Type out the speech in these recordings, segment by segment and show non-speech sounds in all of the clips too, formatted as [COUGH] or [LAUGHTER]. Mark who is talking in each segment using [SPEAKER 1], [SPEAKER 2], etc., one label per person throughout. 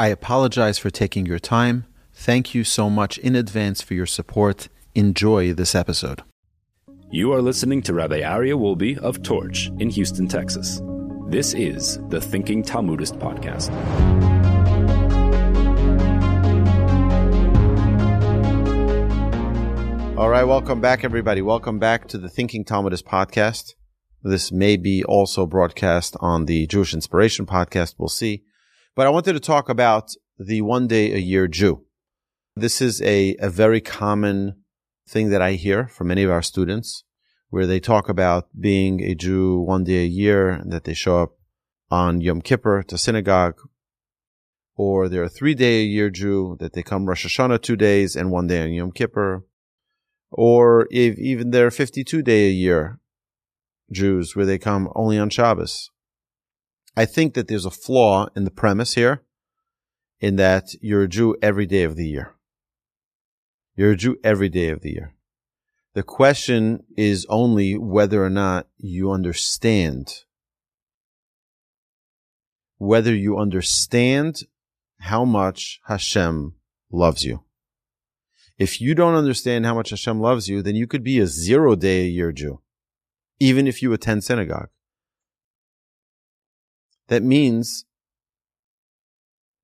[SPEAKER 1] I apologize for taking your time. Thank you so much in advance for your support. Enjoy this episode.
[SPEAKER 2] You are listening to Rabbi Aryeh Wolbe of Torch in Houston, Texas. This is the Thinking Talmudist podcast.
[SPEAKER 1] All right, welcome back, everybody. Welcome back to the Thinking Talmudist podcast. This may be also broadcast on the Jewish Inspiration podcast. We'll see. But I wanted to talk about the one day a year Jew. This is a, a very common thing that I hear from many of our students where they talk about being a Jew one day a year and that they show up on Yom Kippur to synagogue, or they're a three day a year Jew that they come Rosh Hashanah two days and one day on Yom Kippur, or if even they're 52 day a year Jews where they come only on Shabbos. I think that there's a flaw in the premise here in that you're a Jew every day of the year. You're a Jew every day of the year. The question is only whether or not you understand, whether you understand how much Hashem loves you. If you don't understand how much Hashem loves you, then you could be a zero day a year Jew, even if you attend synagogue. That means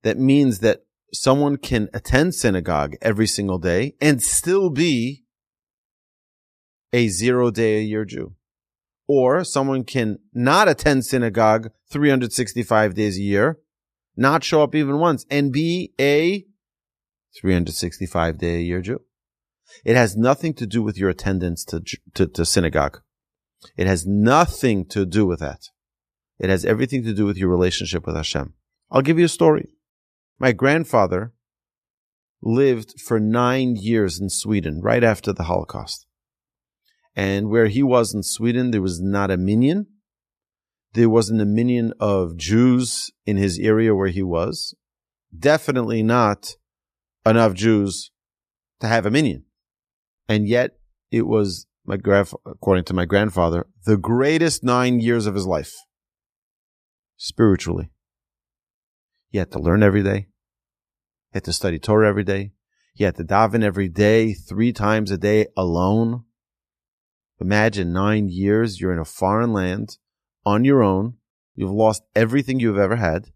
[SPEAKER 1] that means that someone can attend synagogue every single day and still be a zero day a year Jew. Or someone can not attend synagogue 365 days a year, not show up even once, and be a 365 day a year Jew. It has nothing to do with your attendance to, to, to synagogue. It has nothing to do with that. It has everything to do with your relationship with Hashem. I'll give you a story. My grandfather lived for nine years in Sweden right after the Holocaust. And where he was in Sweden, there was not a minyan. There wasn't a minyan of Jews in his area where he was. Definitely not enough Jews to have a minyan. And yet it was my grand, according to my grandfather, the greatest nine years of his life spiritually. He had to learn every day. He had to study Torah every day. He had to daven every day, three times a day alone. Imagine nine years you're in a foreign land on your own. You've lost everything you've ever had.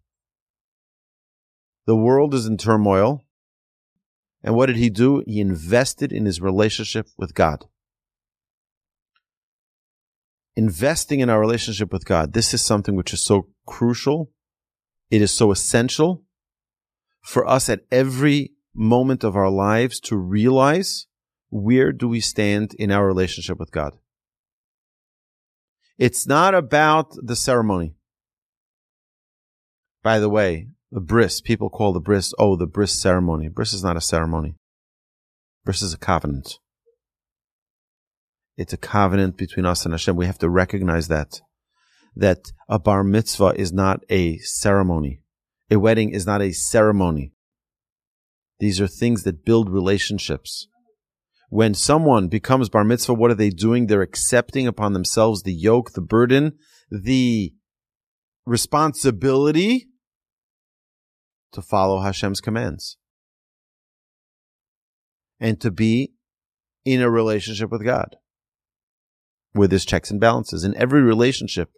[SPEAKER 1] The world is in turmoil. And what did he do? He invested in his relationship with God investing in our relationship with God, this is something which is so crucial. It is so essential for us at every moment of our lives to realize where do we stand in our relationship with God. It's not about the ceremony. By the way, the bris, people call the bris, oh, the bris ceremony. Bris is not a ceremony. Bris is a covenant. It's a covenant between us and Hashem. We have to recognize that. That a bar mitzvah is not a ceremony. A wedding is not a ceremony. These are things that build relationships. When someone becomes bar mitzvah, what are they doing? They're accepting upon themselves the yoke, the burden, the responsibility to follow Hashem's commands and to be in a relationship with God where there's checks and balances in every relationship.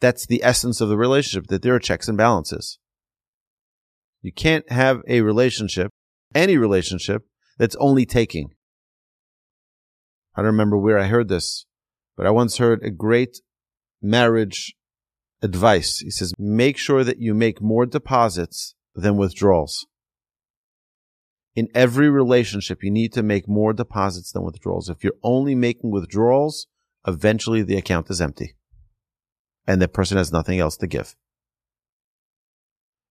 [SPEAKER 1] That's the essence of the relationship, that there are checks and balances. You can't have a relationship, any relationship, that's only taking. I don't remember where I heard this, but I once heard a great marriage advice. He says, make sure that you make more deposits than withdrawals. In every relationship, you need to make more deposits than withdrawals. If you're only making withdrawals, eventually the account is empty and the person has nothing else to give.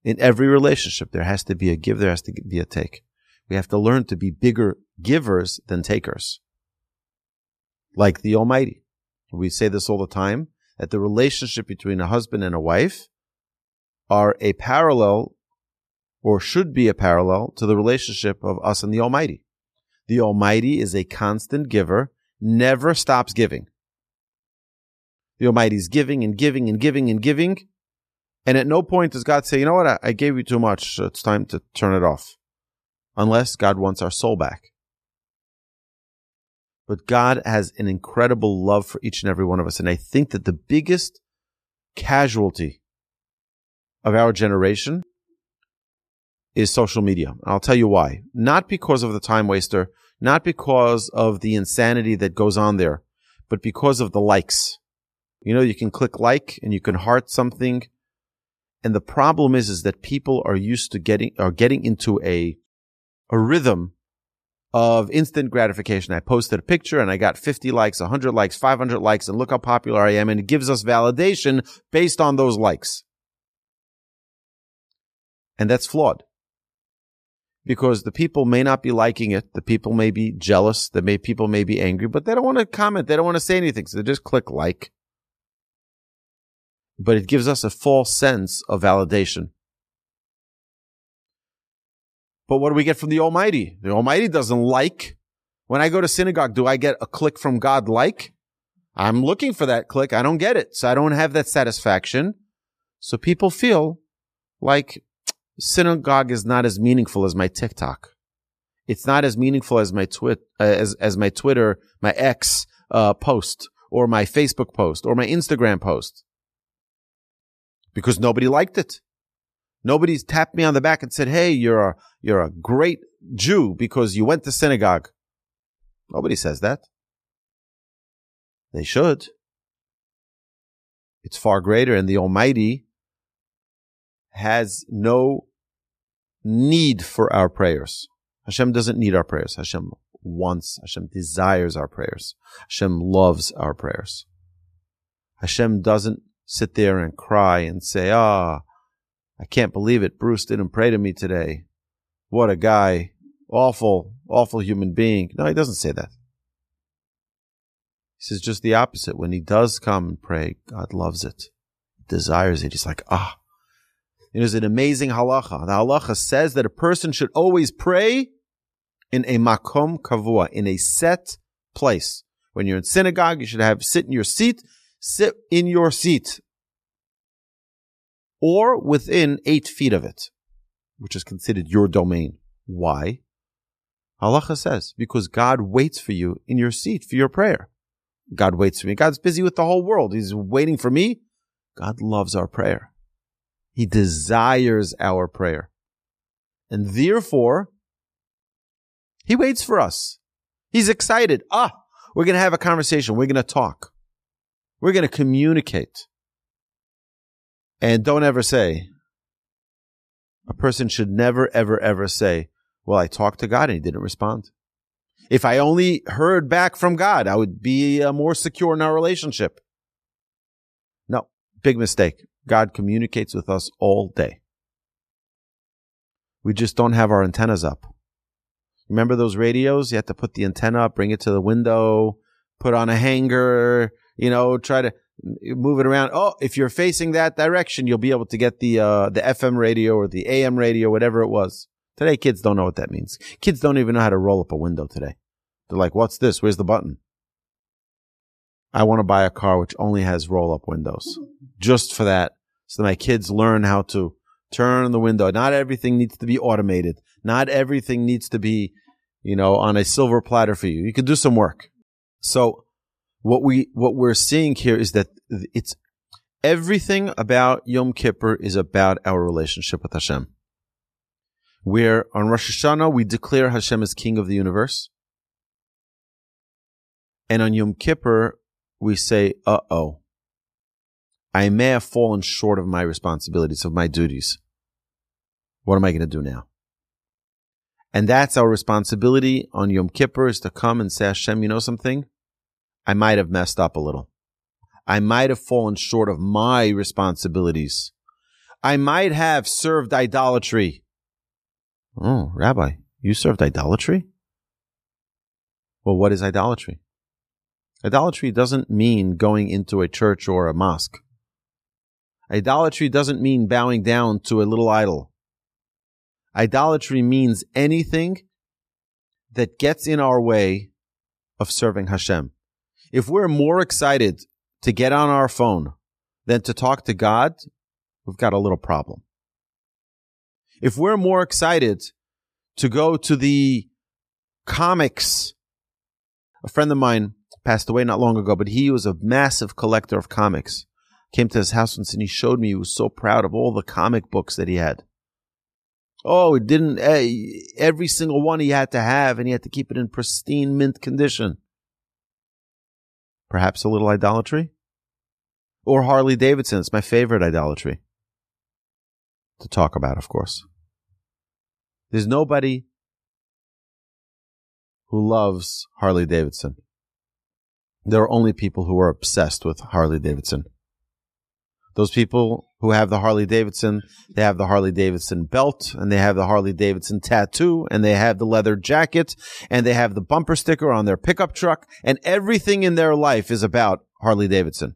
[SPEAKER 1] In every relationship, there has to be a give, there has to be a take. We have to learn to be bigger givers than takers. Like the Almighty. We say this all the time that the relationship between a husband and a wife are a parallel or should be a parallel to the relationship of us and the Almighty. The Almighty is a constant giver, never stops giving. The Almighty is giving and giving and giving and giving. And at no point does God say, you know what, I, I gave you too much. It's time to turn it off. Unless God wants our soul back. But God has an incredible love for each and every one of us. And I think that the biggest casualty of our generation is social media. I'll tell you why. Not because of the time waster, not because of the insanity that goes on there, but because of the likes. You know, you can click like and you can heart something. And the problem is, is that people are used to getting, are getting into a, a rhythm of instant gratification. I posted a picture and I got 50 likes, 100 likes, 500 likes, and look how popular I am. And it gives us validation based on those likes. And that's flawed. Because the people may not be liking it. The people may be jealous. The may, people may be angry, but they don't want to comment. They don't want to say anything. So they just click like. But it gives us a false sense of validation. But what do we get from the Almighty? The Almighty doesn't like. When I go to synagogue, do I get a click from God like? I'm looking for that click. I don't get it. So I don't have that satisfaction. So people feel like synagogue is not as meaningful as my TikTok. It's not as meaningful as my twit, uh, as, as my Twitter, my X, uh, post or my Facebook post or my Instagram post because nobody liked it. Nobody's tapped me on the back and said, Hey, you're a, you're a great Jew because you went to synagogue. Nobody says that. They should. It's far greater and the Almighty has no need for our prayers. Hashem doesn't need our prayers. Hashem wants, Hashem desires our prayers. Hashem loves our prayers. Hashem doesn't sit there and cry and say, ah, oh, I can't believe it. Bruce didn't pray to me today. What a guy. Awful, awful human being. No, he doesn't say that. He says just the opposite. When he does come and pray, God loves it, desires it. He's like, ah. It is an amazing halacha. The halacha says that a person should always pray in a makom kavua, in a set place. When you're in synagogue, you should have sit in your seat, sit in your seat or within eight feet of it, which is considered your domain. Why? Halacha says, because God waits for you in your seat for your prayer. God waits for me. God's busy with the whole world. He's waiting for me. God loves our prayer. He desires our prayer. And therefore, He waits for us. He's excited. Ah, we're going to have a conversation. We're going to talk. We're going to communicate. And don't ever say, a person should never, ever, ever say, well, I talked to God and he didn't respond. If I only heard back from God, I would be uh, more secure in our relationship. No, big mistake. God communicates with us all day. We just don't have our antennas up. Remember those radios? You had to put the antenna up, bring it to the window, put on a hanger, you know, try to move it around. Oh, if you're facing that direction, you'll be able to get the uh, the FM radio or the AM radio, whatever it was. Today, kids don't know what that means. Kids don't even know how to roll up a window today. They're like, "What's this? Where's the button?" I want to buy a car which only has roll up windows, just for that, so that my kids learn how to turn the window. Not everything needs to be automated. Not everything needs to be, you know, on a silver platter for you. You can do some work. So what we what we're seeing here is that it's everything about Yom Kippur is about our relationship with Hashem. where on Rosh Hashanah we declare Hashem as King of the universe. And on Yom Kippur, we say, uh oh, I may have fallen short of my responsibilities, of my duties. What am I going to do now? And that's our responsibility on Yom Kippur is to come and say, Hashem, you know something? I might have messed up a little. I might have fallen short of my responsibilities. I might have served idolatry. Oh, Rabbi, you served idolatry? Well, what is idolatry? Idolatry doesn't mean going into a church or a mosque. Idolatry doesn't mean bowing down to a little idol. Idolatry means anything that gets in our way of serving Hashem. If we're more excited to get on our phone than to talk to God, we've got a little problem. If we're more excited to go to the comics, a friend of mine passed away not long ago, but he was a massive collector of comics. Came to his house once and he showed me he was so proud of all the comic books that he had. Oh, it didn't, eh, every single one he had to have and he had to keep it in pristine mint condition. Perhaps a little idolatry? Or Harley Davidson. It's my favorite idolatry to talk about, of course. There's nobody who loves Harley Davidson. There are only people who are obsessed with Harley Davidson. Those people who have the Harley Davidson, they have the Harley Davidson belt and they have the Harley Davidson tattoo and they have the leather jacket and they have the bumper sticker on their pickup truck and everything in their life is about Harley Davidson.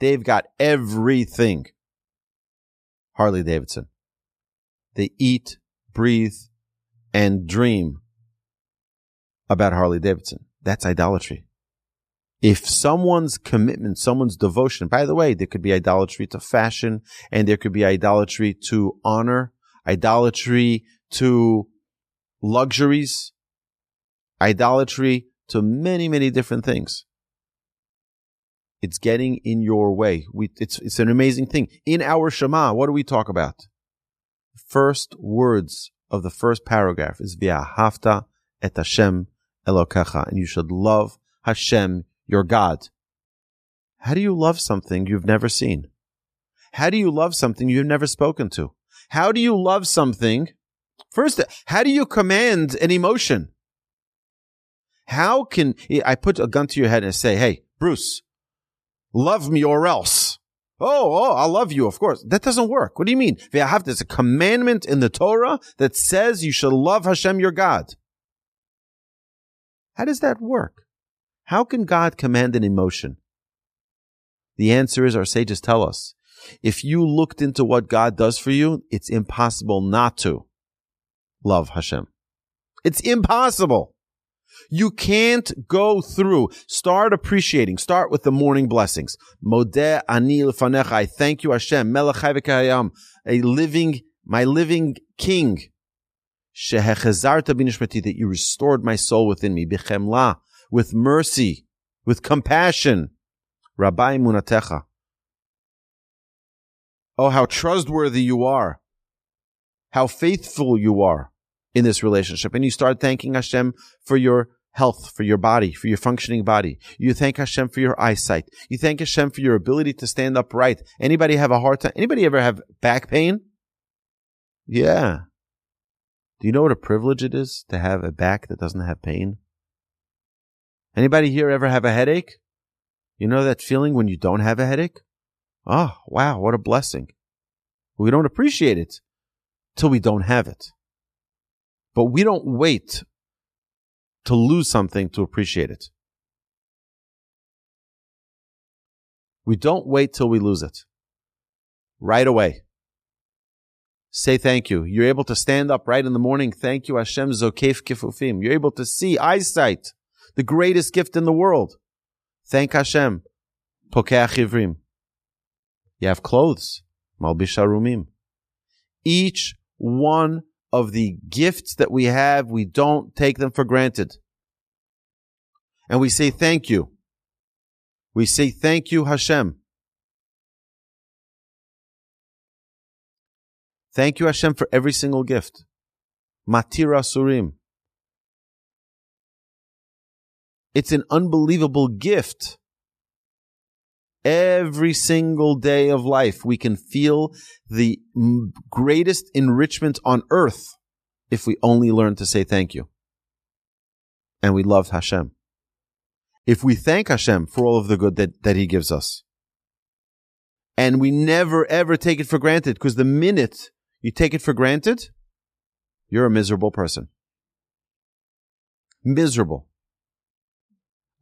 [SPEAKER 1] They've got everything. Harley Davidson. They eat, breathe, and dream about Harley Davidson. That's idolatry if someone's commitment, someone's devotion, by the way, there could be idolatry to fashion and there could be idolatry to honor, idolatry to luxuries, idolatry to many, many different things. It's getting in your way. We, it's, it's an amazing thing. In our Shema, what do we talk about? First words of the first paragraph is V'ahavta et Hashem Elokecha, and you should love Hashem, your God. How do you love something you've never seen? How do you love something you've never spoken to? How do you love something? First, how do you command an emotion? How can I put a gun to your head and say, Hey, Bruce, love me or else? Oh, oh, I love you, of course. That doesn't work. What do you mean? We There's a commandment in the Torah that says you should love Hashem your God. How does that work? How can God command an emotion? The answer is our sages tell us. If you looked into what God does for you, it's impossible not to love Hashem. It's impossible. You can't go through. Start appreciating. Start with the morning blessings. Modeh ani lefanecha. I thank you, Hashem. Melech a living, my living King. Shehechazarta binishmati, that you restored my soul within me. Bichemla, with mercy, with compassion. Rabbah Emunatecha. Oh, how trustworthy you are. How faithful you are in this relationship. And you start thanking Hashem for your health, for your body, for your functioning body. You thank Hashem for your eyesight. You thank Hashem for your ability to stand upright. Anybody have a hard time? Anybody ever have back pain? Yeah. Do you know what a privilege it is to have a back that doesn't have pain? Anybody here ever have a headache? You know that feeling when you don't have a headache? Oh, wow, what a blessing. We don't appreciate it till we don't have it. But we don't wait to lose something to appreciate it. We don't wait till we lose it. Right away. Say thank you. You're able to stand up right in the morning. Thank you, Hashem Zokef Kifufim. You're able to see eyesight the greatest gift in the world. Thank Hashem. Pokeach Ivrim. You have clothes. Malbish Arumim. Each one of the gifts that we have, we don't take them for granted. And we say thank you. We say thank you, Hashem. Thank you, Hashem, for every single gift. Matir Asurim. It's an unbelievable gift. Every single day of life, we can feel the greatest enrichment on earth if we only learn to say thank you. And we love Hashem. If we thank Hashem for all of the good that, that He gives us. And we never ever take it for granted because the minute you take it for granted, you're a miserable person. Miserable.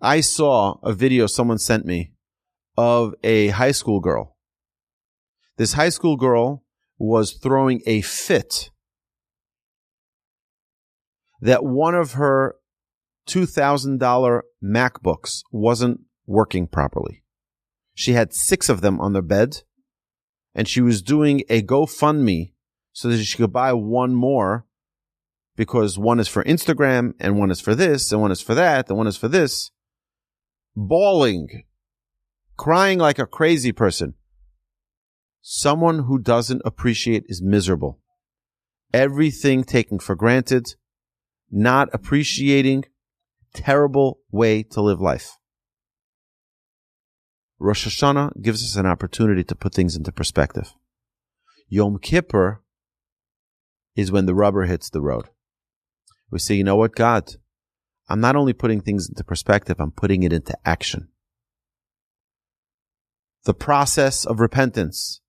[SPEAKER 1] I saw a video someone sent me of a high school girl. This high school girl was throwing a fit that one of her $2,000 MacBooks wasn't working properly. She had six of them on the bed and she was doing a GoFundMe so that she could buy one more because one is for Instagram and one is for this and one is for that and one is for this. Bawling, crying like a crazy person. Someone who doesn't appreciate is miserable. Everything taken for granted, not appreciating, terrible way to live life. Rosh Hashanah gives us an opportunity to put things into perspective. Yom Kippur is when the rubber hits the road. We say, you know what, God? I'm not only putting things into perspective, I'm putting it into action the process of repentance.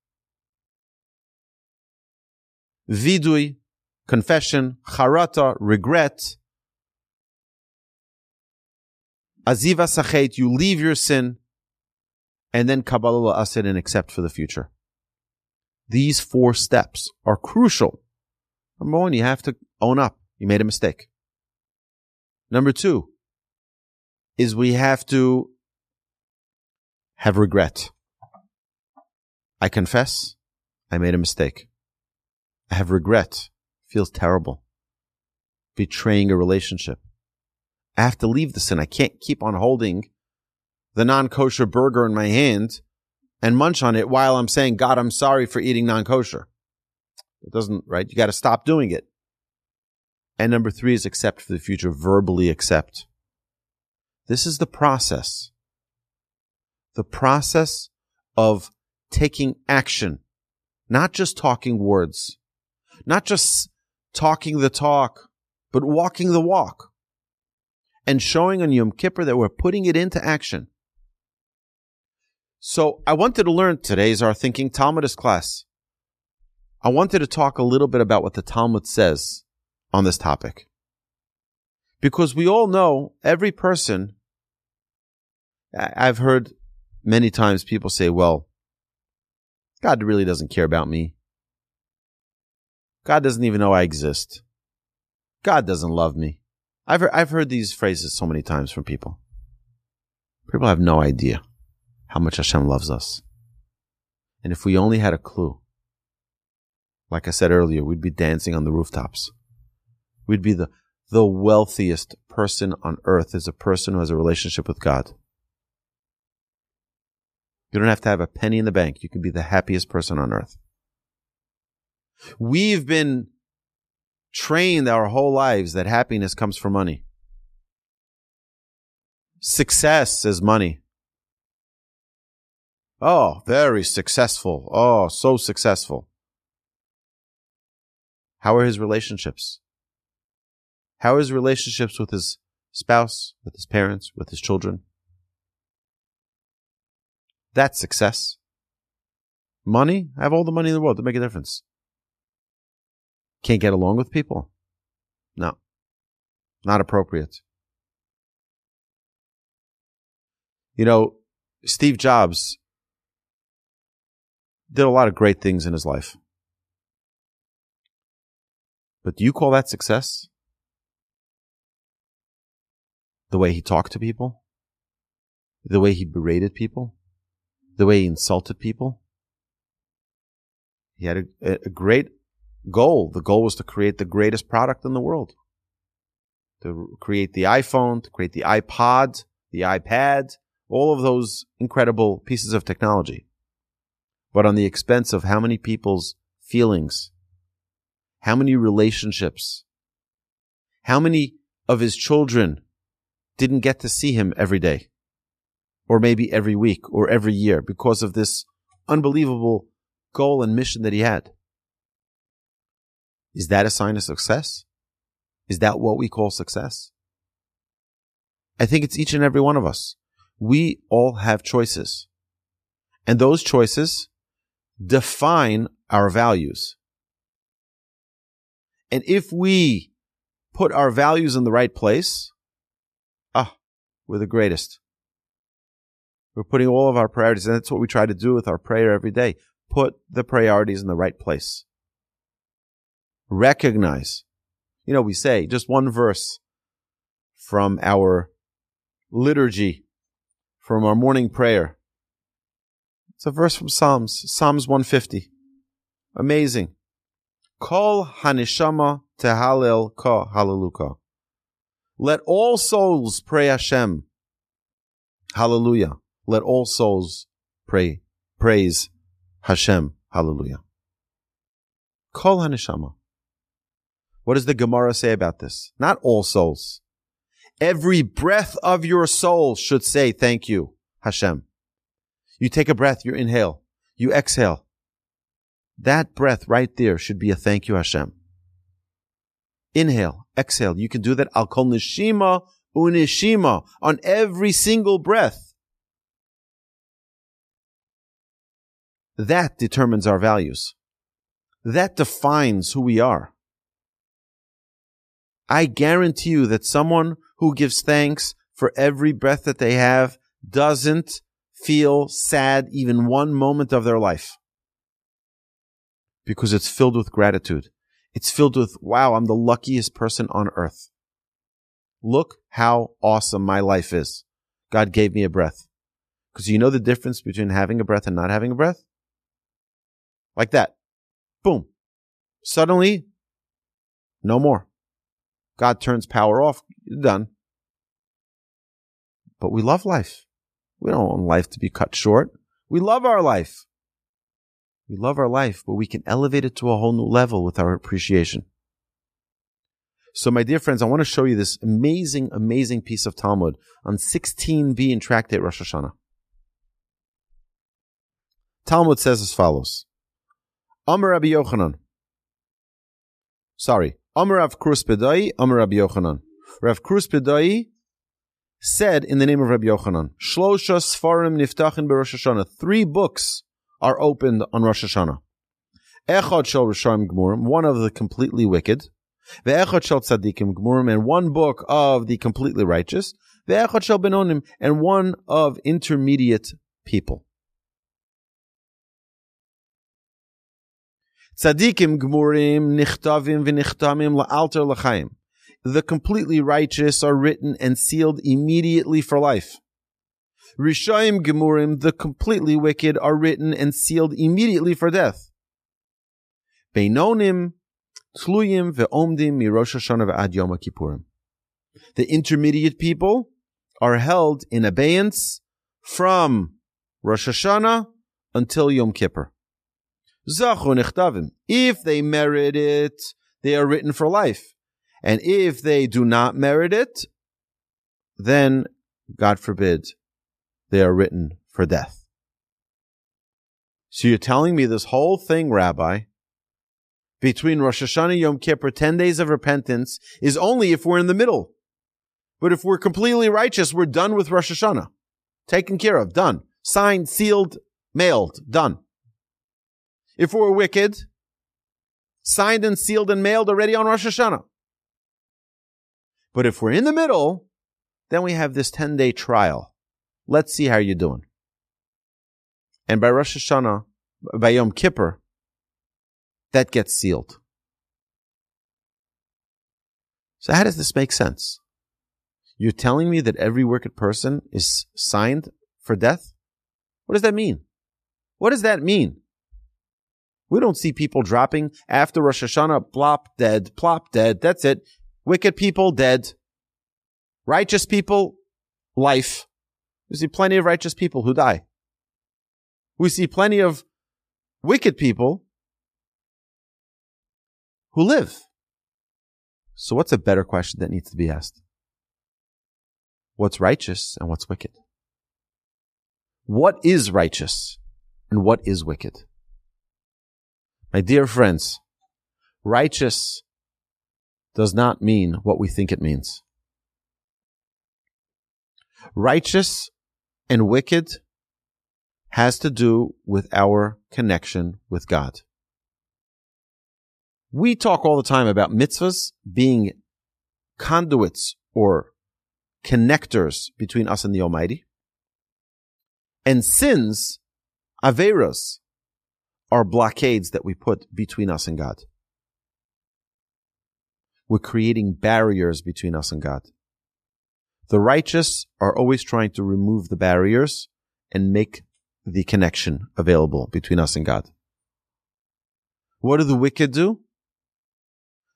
[SPEAKER 1] Vidui, confession, charata, regret. Azivat hachet, you leave your sin, and then Kabbalah asid and accept for the future. These four steps are crucial. Number one, you have to own up. You made a mistake. Number two is we have to have regret. I confess, I made a mistake. I have regret. Feels terrible. Betraying a relationship. I have to leave the sin. I can't keep on holding the non-kosher burger in my hand and munch on it while I'm saying, God, I'm sorry for eating non-kosher. It doesn't, right? You got to stop doing it. And number three is accept for the future, verbally accept. This is the process. The process of taking action, not just talking words, not just talking the talk, but walking the walk and showing on Yom Kippur that we're putting it into action. So I wanted to learn today's our thinking Talmudist class. I wanted to talk a little bit about what the Talmud says on this topic. Because we all know every person, I've heard many times people say, well, God really doesn't care about me. God doesn't even know I exist. God doesn't love me. I've heard, I've heard these phrases so many times from people. People have no idea how much Hashem loves us. And if we only had a clue, like I said earlier, we'd be dancing on the rooftops. We'd be the, the wealthiest person on earth is a person who has a relationship with God. You don't have to have a penny in the bank. You can be the happiest person on earth. We've been trained our whole lives that happiness comes from money. Success is money. Oh, very successful. Oh, so successful. How are his relationships? How his relationships with his spouse, with his parents, with his children? That's success. Money? I have all the money in the world to make a difference. Can't get along with people? No. Not appropriate. You know, Steve Jobs did a lot of great things in his life. But do you call that success? The way he talked to people? The way he berated people? the way he insulted people. He had a, a great goal. The goal was to create the greatest product in the world. To create the iPhone, to create the iPod, the iPad, all of those incredible pieces of technology. But on the expense of how many people's feelings, how many relationships, How many of his children didn't get to see him every day? Or maybe every week or every year because of this unbelievable goal and mission that he had. Is that a sign of success? Is that what we call success? I think it's each and every one of us. We all have choices. And those choices define our values. And if we put our values in the right place, we're the greatest. We're putting all of our priorities, and that's what we try to do with our prayer every day. Put the priorities in the right place. Recognize. You know, we say just one verse from our liturgy, from our morning prayer. It's a verse from Psalms, Psalms 150. Amazing. Kol hanishama tehalel ka hallelujah. Let all souls pray Hashem. Hallelujah. Let all souls pray, praise Hashem. Hallelujah. Kol hanishama. What does the Gemara say about this? Not all souls. Every breath of your soul should say thank you, Hashem. You take a breath, you inhale, you exhale. That breath right there should be a thank you, Hashem. Inhale, exhale. You can do that al kol nishima unishima on every single breath. That determines our values. That defines who we are. I guarantee you that someone who gives thanks for every breath that they have doesn't feel sad even one moment of their life because it's filled with gratitude. It's filled with, wow, I'm the luckiest person on earth. Look how awesome my life is. God gave me a breath. Because you know the difference between having a breath and not having a breath? Like that. Boom. Suddenly, no more. God turns power off. You're done. But we love life. We don't want life to be cut short. We love our life. We love our life, but we can elevate it to a whole new level with our appreciation. So, my dear friends, I want to show you this amazing, amazing piece of Talmud on 16b in Tractate Rosh Hashanah. Talmud says as follows. Amar Rabbi Yochanan. Sorry. Amar Rav Kruspedai, Amar Rabbi Yochanan. Rav Kruspedai said in the name of Rabbi Yochanan, Shlosha Sfarim Niftachin Berosh Hashanah. Three books are opened on Rosh Hashanah. Echad Shel Rishayim Gmurim, one of the completely wicked. Ve'echad Shel Tzadikim Gmurim, and one book of the completely righteous. Ve'echad Shel Benonim, and one of intermediate people. Tzadikim Gmurim Nichtavim V'Nichtamim La'alter L'chaim. The completely righteous are written and sealed immediately for life. Rishayim Gemurim, the completely wicked, are written and sealed immediately for death. Beinonim, Tluyim ve'omdim mirosh Hashanah ve'ad Yom Kippurim. The intermediate people are held in abeyance from Rosh Hashanah until Yom Kippur. Zachu nechtavim. If they merit it, they are written for life. And if they do not merit it, then, God forbid, they are written for death. So you're telling me this whole thing, Rabbi, between Rosh Hashanah and Yom Kippur, 10 days of repentance, is only if we're in the middle. But if we're completely righteous, we're done with Rosh Hashanah. Taken care of, done. Signed, sealed, mailed, done. If we're wicked, signed and sealed and mailed already on Rosh Hashanah. But if we're in the middle, then we have this 10 day trial. Let's see how you're doing. And by Rosh Hashanah, by Yom Kippur, that gets sealed. So how does this make sense? You're telling me that every wicked person is signed for death? What does that mean? What does that mean? We don't see people dropping after Rosh Hashanah, plop, dead, plop, dead. That's it. Wicked people, dead. Righteous people, life. We see plenty of righteous people who die. We see plenty of wicked people who live. So what's a better question that needs to be asked? What's righteous and what's wicked? What is righteous and what is wicked? My dear friends, righteous does not mean what we think it means. Righteous and wicked has to do with our connection with God. We talk all the time about mitzvahs being conduits or connectors between us and the Almighty. And sins, averos, are blockades that we put between us and God. We're creating barriers between us and God. The righteous are always trying to remove the barriers and make the connection available between us and God. What do the wicked do?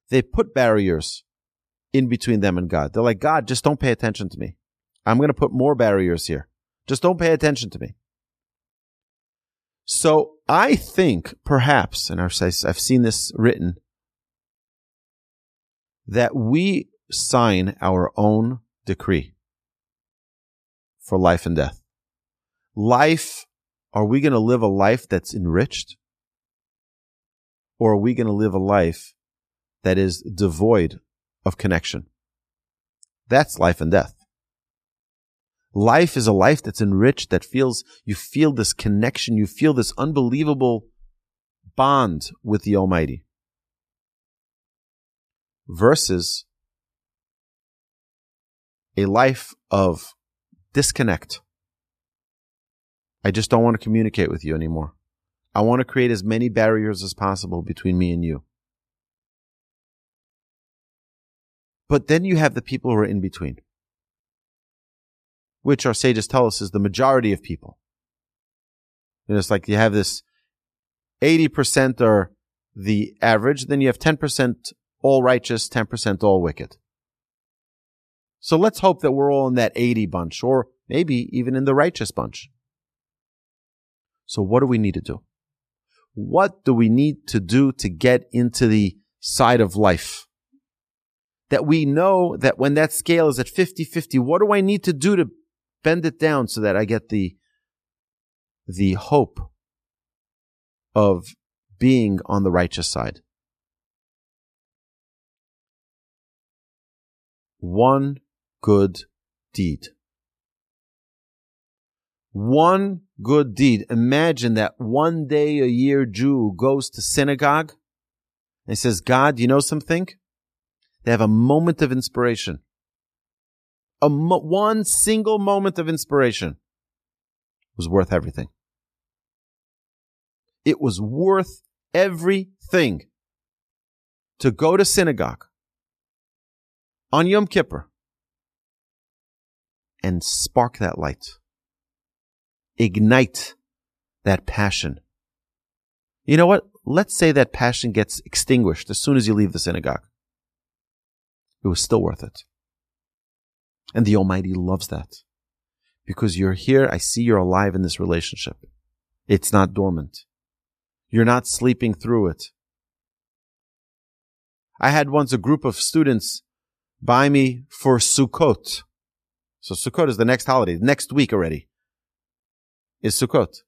[SPEAKER 1] They put barriers in between them and God. They're like, God, just don't pay attention to me. I'm going to put more barriers here. Just don't pay attention to me. So I think perhaps, and I've, seen this written, that we sign our own decree for life and death. Life, are we going to live a life that's enriched? Or are we going to live a life that is devoid of connection? That's life and death. Life is a life that's enriched, that feels, you feel this connection, you feel this unbelievable bond with the Almighty. Versus a life of disconnect. I just don't want to communicate with you anymore. I want to create as many barriers as possible between me and you. But then you have the people who are in between which our sages tell us is the majority of people. And it's like you have this 80% are the average, then you have 10% all righteous, 10% all wicked. So let's hope that we're all in that 80 bunch, or maybe even in the righteous bunch. So what do we need to do? What do we need to do to get into the side of life? That we know that when that scale is at 50-50, what do I need to do to bend it down so that I get the the hope of being on the righteous side. One good deed. One good deed. Imagine that one day a year Jew goes to synagogue and says, God, you know something? They have a moment of inspiration a mo- one single moment of inspiration was worth everything. It was worth everything to go to synagogue on Yom Kippur and spark that light. Ignite that passion. You know what? Let's say that passion gets extinguished as soon as you leave the synagogue. It was still worth it. And the Almighty loves that. Because you're here, I see you're alive in this relationship. It's not dormant. You're not sleeping through it. I had once a group of students buy me for Sukkot. So Sukkot is the next holiday, next week already is Sukkot.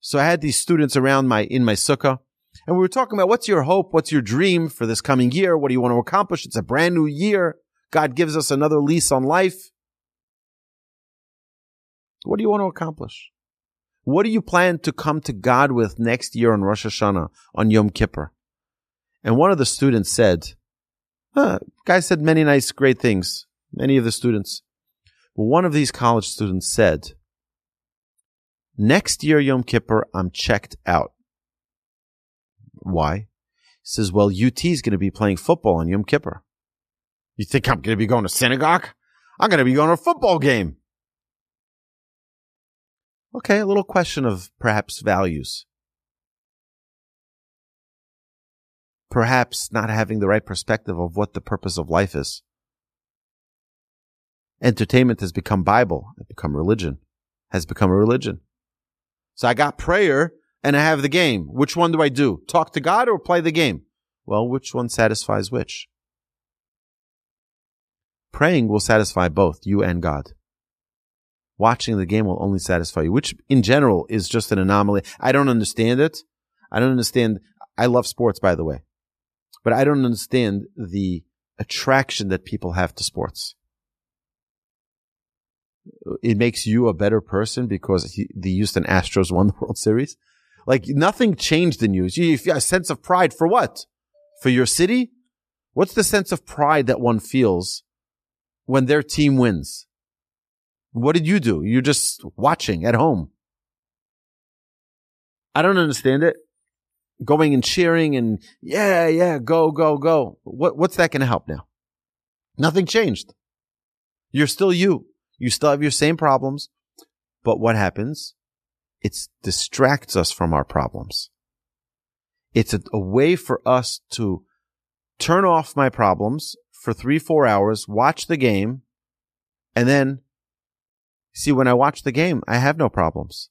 [SPEAKER 1] So I had these students around my, in my sukkah, and we were talking about what's your hope? What's your dream for this coming year? What do you want to accomplish? It's a brand new year. God gives us another lease on life. What do you want to accomplish? What do you plan to come to God with next year on Rosh Hashanah, on Yom Kippur? And one of the students said, huh, guy said many nice, great things, many of the students. One of these college students said, next year Yom Kippur, I'm checked out. Why? He says, well, UT is going to be playing football on Yom Kippur. You think I'm going to be going to synagogue? I'm going to be going to a football game. Okay, a little question of perhaps values. Perhaps not having the right perspective of what the purpose of life is. Entertainment has become Bible, has become religion, has become a religion. So I got prayer and I have the game. Which one do I do? Talk to God or play the game? Well, which one satisfies which? Praying will satisfy both you and God. Watching the game will only satisfy you, which in general is just an anomaly. I don't understand it. I don't understand. I love sports, by the way, but I don't understand the attraction that people have to sports. It makes you a better person because he, the Houston Astros won the [LAUGHS] World Series. Like nothing changed in you. You a sense of pride for what? For your city? What's the sense of pride that one feels when their team wins? What did you do? You're just watching at home. I don't understand it. Going and cheering and yeah, yeah, go, go, go. What, what's that going to help now? Nothing changed. You're still you. You still have your same problems. But what happens? It distracts us from our problems. It's a, a way for us to turn off my problems for three, four hours, watch the game, and then see when I watch the game, I have no problems.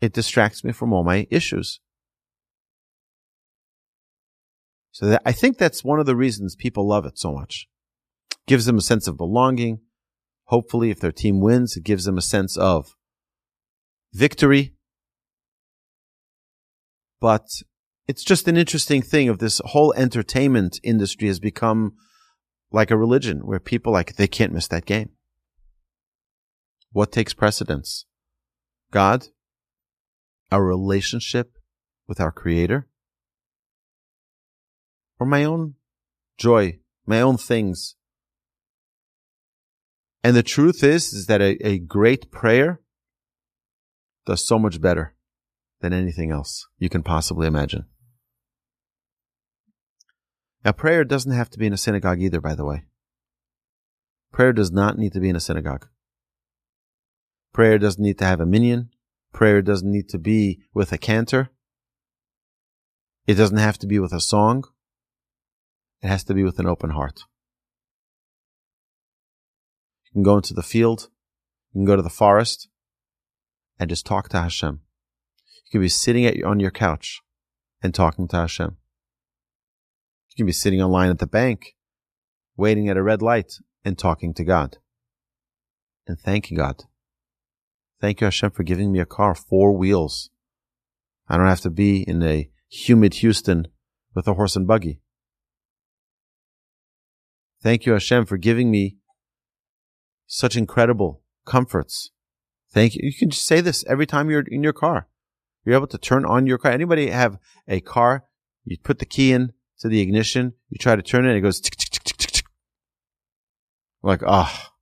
[SPEAKER 1] It distracts me from all my issues. So that, I think that's one of the reasons people love it so much. gives them a sense of belonging. Hopefully, if their team wins, it gives them a sense of victory. But it's just an interesting thing of this whole entertainment industry has become like a religion where people like they can't miss that game. What takes precedence? God, our relationship with our creator, or my own joy, my own things. And the truth is, is that a, a great prayer does so much better than anything else you can possibly imagine. Now, prayer doesn't have to be in a synagogue either, by the way. Prayer does not need to be in a synagogue. Prayer doesn't need to have a minyan. Prayer doesn't need to be with a cantor. It doesn't have to be with a song. It has to be with an open heart. You can go into the field. You can go to the forest and just talk to Hashem. You can be sitting at, on your couch and talking to Hashem. You can be sitting on line at the bank, waiting at a red light and talking to God and thanking God. Thank you, Hashem, for giving me a car, four wheels. I don't have to be in a humid Houston with a horse and buggy. Thank you, Hashem, for giving me such incredible comforts. Thank you. You can just say this every time you're in your car. You're able to turn on your car. Anybody have a car? You put the key in to the ignition. You try to turn it. It goes tick, tick, tick, tick, tick. Like, ah, oh,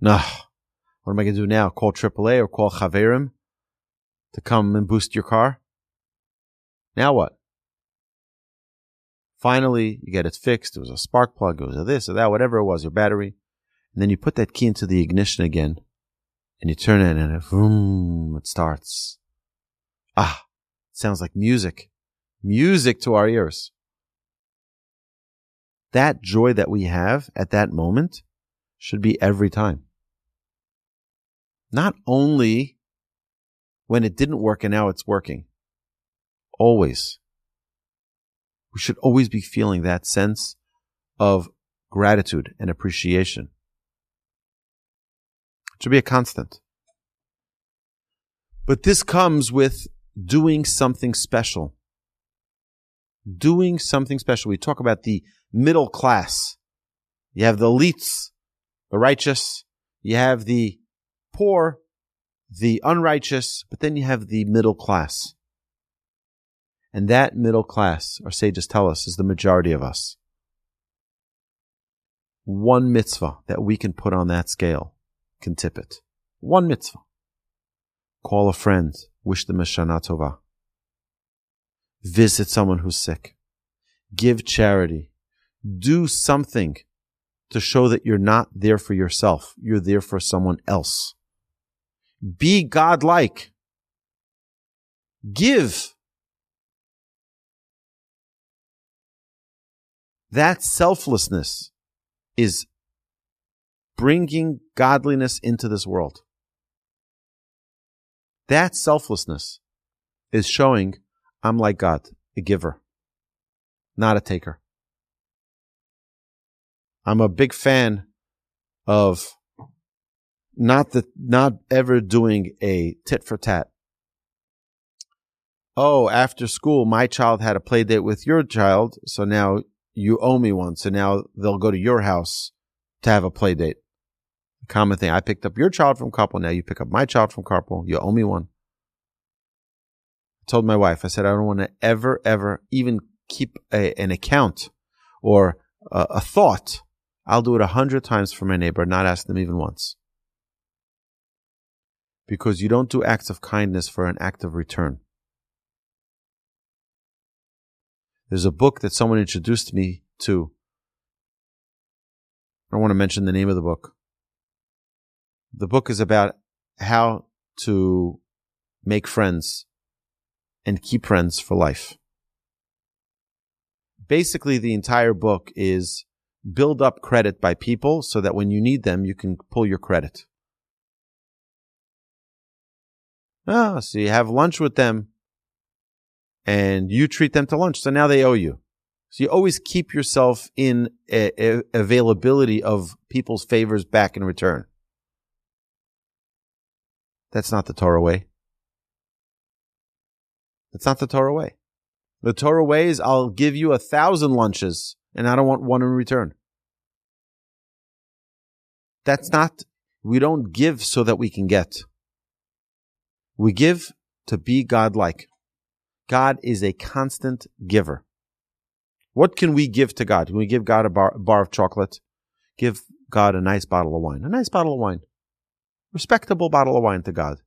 [SPEAKER 1] no. What am I going to do now? Call AAA or call Chaverim to come and boost your car? Now what? Finally, you get it fixed. It was a spark plug. It was a this or that, whatever it was, your battery. And then you put that key into the ignition again and you turn it and it, vroom, it starts. Ah, it sounds like music. Music to our ears. That joy that we have at that moment should be every time. Not only when it didn't work and now it's working. Always. We should always be feeling that sense of gratitude and appreciation. Should be a constant. But this comes with doing something special. Doing something special. We talk about the middle class. You have the elites, the righteous. You have the poor, the unrighteous, but then you have the middle class. And that middle class, our sages tell us, is the majority of us. One mitzvah that we can put on that scale can tip it. One mitzvah. Call a friend, wish them a Shana Tova. Visit someone who's sick. Give charity. Do something to show that you're not there for yourself. You're there for someone else. Be godlike. Give. That selflessness is bringing godliness into this world. That selflessness is showing I'm like God, a giver. not a taker. I'm a big fan of not the not ever doing a tit for tat. Oh, after school, my child had a play date with your child, so now you owe me one. So now they'll go to your house to have a play date. Common thing. I picked up your child from couple. Now you pick up my child from couple. You owe me one. I told my wife, I said, I don't want to ever, ever even keep a, an account or a, a thought. I'll do it a hundred times for my neighbor, not ask them even once. Because you don't do acts of kindness for an act of return. There's a book that someone introduced me to. I don't want to mention the name of the book. The book is about how to make friends and keep friends for life. Basically, the entire book is build up credit by people so that when you need them, you can pull your credit. Ah, so you have lunch with them and you treat them to lunch. So now they owe you. So you always keep yourself in a, a availability of people's favors back in return. That's not the Torah way. That's not the Torah way. The Torah way is I'll give you a thousand lunches and I don't want one in return. That's not, we don't give so that we can get. We give to be godlike. God is a constant giver. What can we give to God? Can we give God a bar, a bar, of chocolate? Give God a nice bottle of wine. A nice bottle of wine. Respectable bottle of wine to God.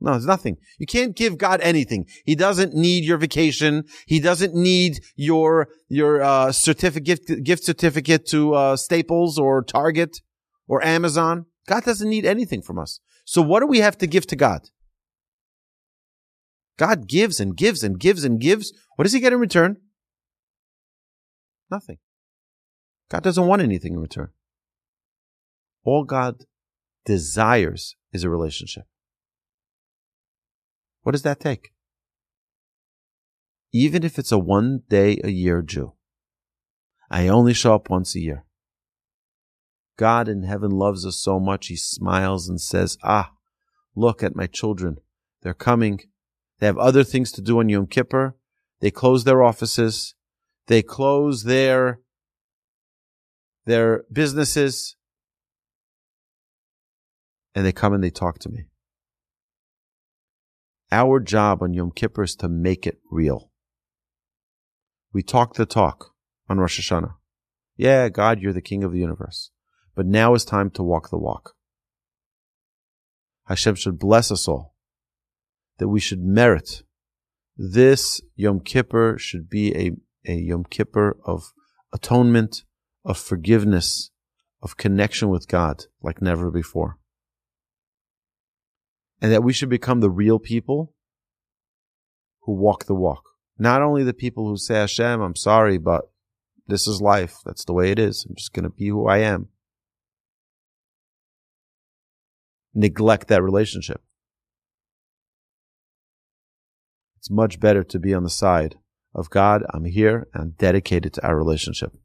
[SPEAKER 1] No, it's nothing. You can't give God anything. He doesn't need your vacation. He doesn't need your your uh, certificate, gift certificate to uh, Staples or Target or Amazon. God doesn't need anything from us. So what do we have to give to God? God gives and gives and gives and gives. What does he get in return? Nothing. God doesn't want anything in return. All God desires is a relationship. What does that take? Even if it's a one day a year Jew, I only show up once a year. God in heaven loves us so much, he smiles and says, Ah, look at my children. They're coming they have other things to do on Yom Kippur. They close their offices. They close their, their businesses. And they come and they talk to me. Our job on Yom Kippur is to make it real. We talk the talk on Rosh Hashanah. Yeah, God, you're the king of the universe. But now is time to walk the walk. Hashem should bless us all that we should merit. This Yom Kippur should be a, a Yom Kippur of atonement, of forgiveness, of connection with God like never before. And that we should become the real people who walk the walk. Not only the people who say, Hashem, I'm sorry, but this is life. That's the way it is. I'm just going to be who I am. Neglect that relationship. It's much better to be on the side of God. I'm here and dedicated to our relationship.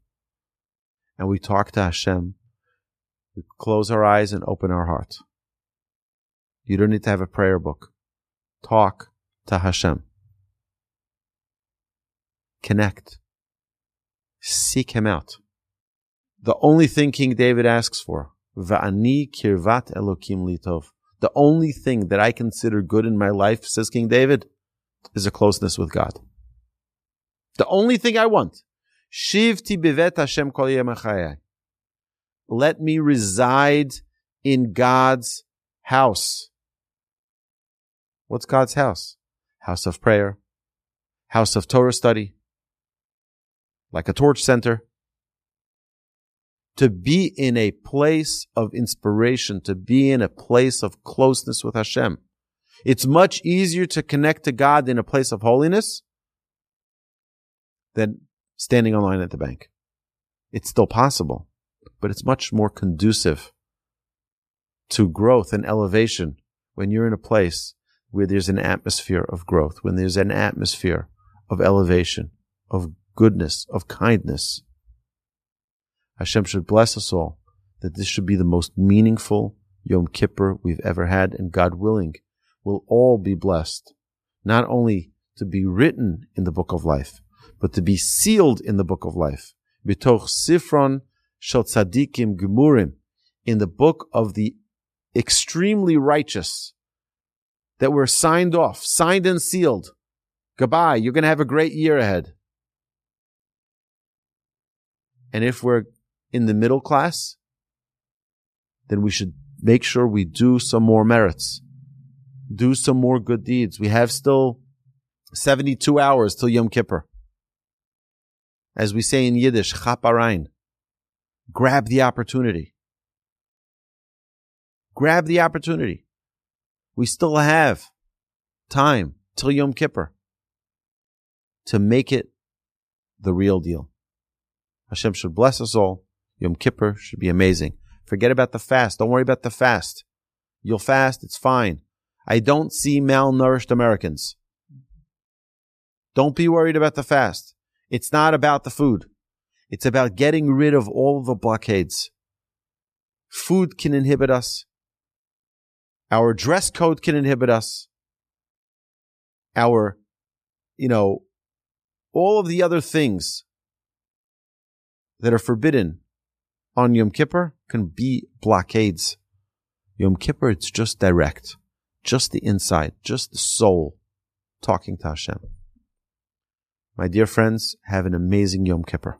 [SPEAKER 1] And we talk to Hashem. We close our eyes and open our heart. You don't need to have a prayer book. Talk to Hashem. Connect. Seek Him out. The only thing King David asks for, Va'ani kirvat Elokim litov. The only thing that I consider good in my life, says King David, is a closeness with God. The only thing I want. Shivti bevet Hashem kol Let me reside in God's house. What's God's house? House of prayer, house of Torah study, like a Torah center. To be in a place of inspiration, to be in a place of closeness with Hashem. It's much easier to connect to God in a place of holiness than standing online at the bank. It's still possible, but it's much more conducive to growth and elevation when you're in a place where there's an atmosphere of growth, when there's an atmosphere of elevation, of goodness, of kindness. Hashem should bless us all that this should be the most meaningful Yom Kippur we've ever had, and God willing, we'll all be blessed, not only to be written in the book of life, but to be sealed in the book of life. Bitoch Sifron Shel Tzadikim Gemurim, in the book of the extremely righteous, that we're signed off, signed and sealed. Goodbye. You're going to have a great year ahead. And if we're in the middle class, then we should make sure we do some more merits, do some more good deeds. We have still 72 hours till Yom Kippur. As we say in Yiddish, chap arein. Grab the opportunity. Grab the opportunity. We still have time till Yom Kippur to make it the real deal. Hashem should bless us all. Yom Kippur should be amazing. Forget about the fast. Don't worry about the fast. You'll fast. It's fine. I don't see malnourished Americans. Don't be worried about the fast. It's not about the food. It's about getting rid of all the blockades. Food can inhibit us. Our dress code can inhibit us. Our, you know, all of the other things that are forbidden on Yom Kippur can be blockades. Yom Kippur, it's just direct, just the inside, just the soul talking to Hashem. My dear friends, have an amazing Yom Kippur.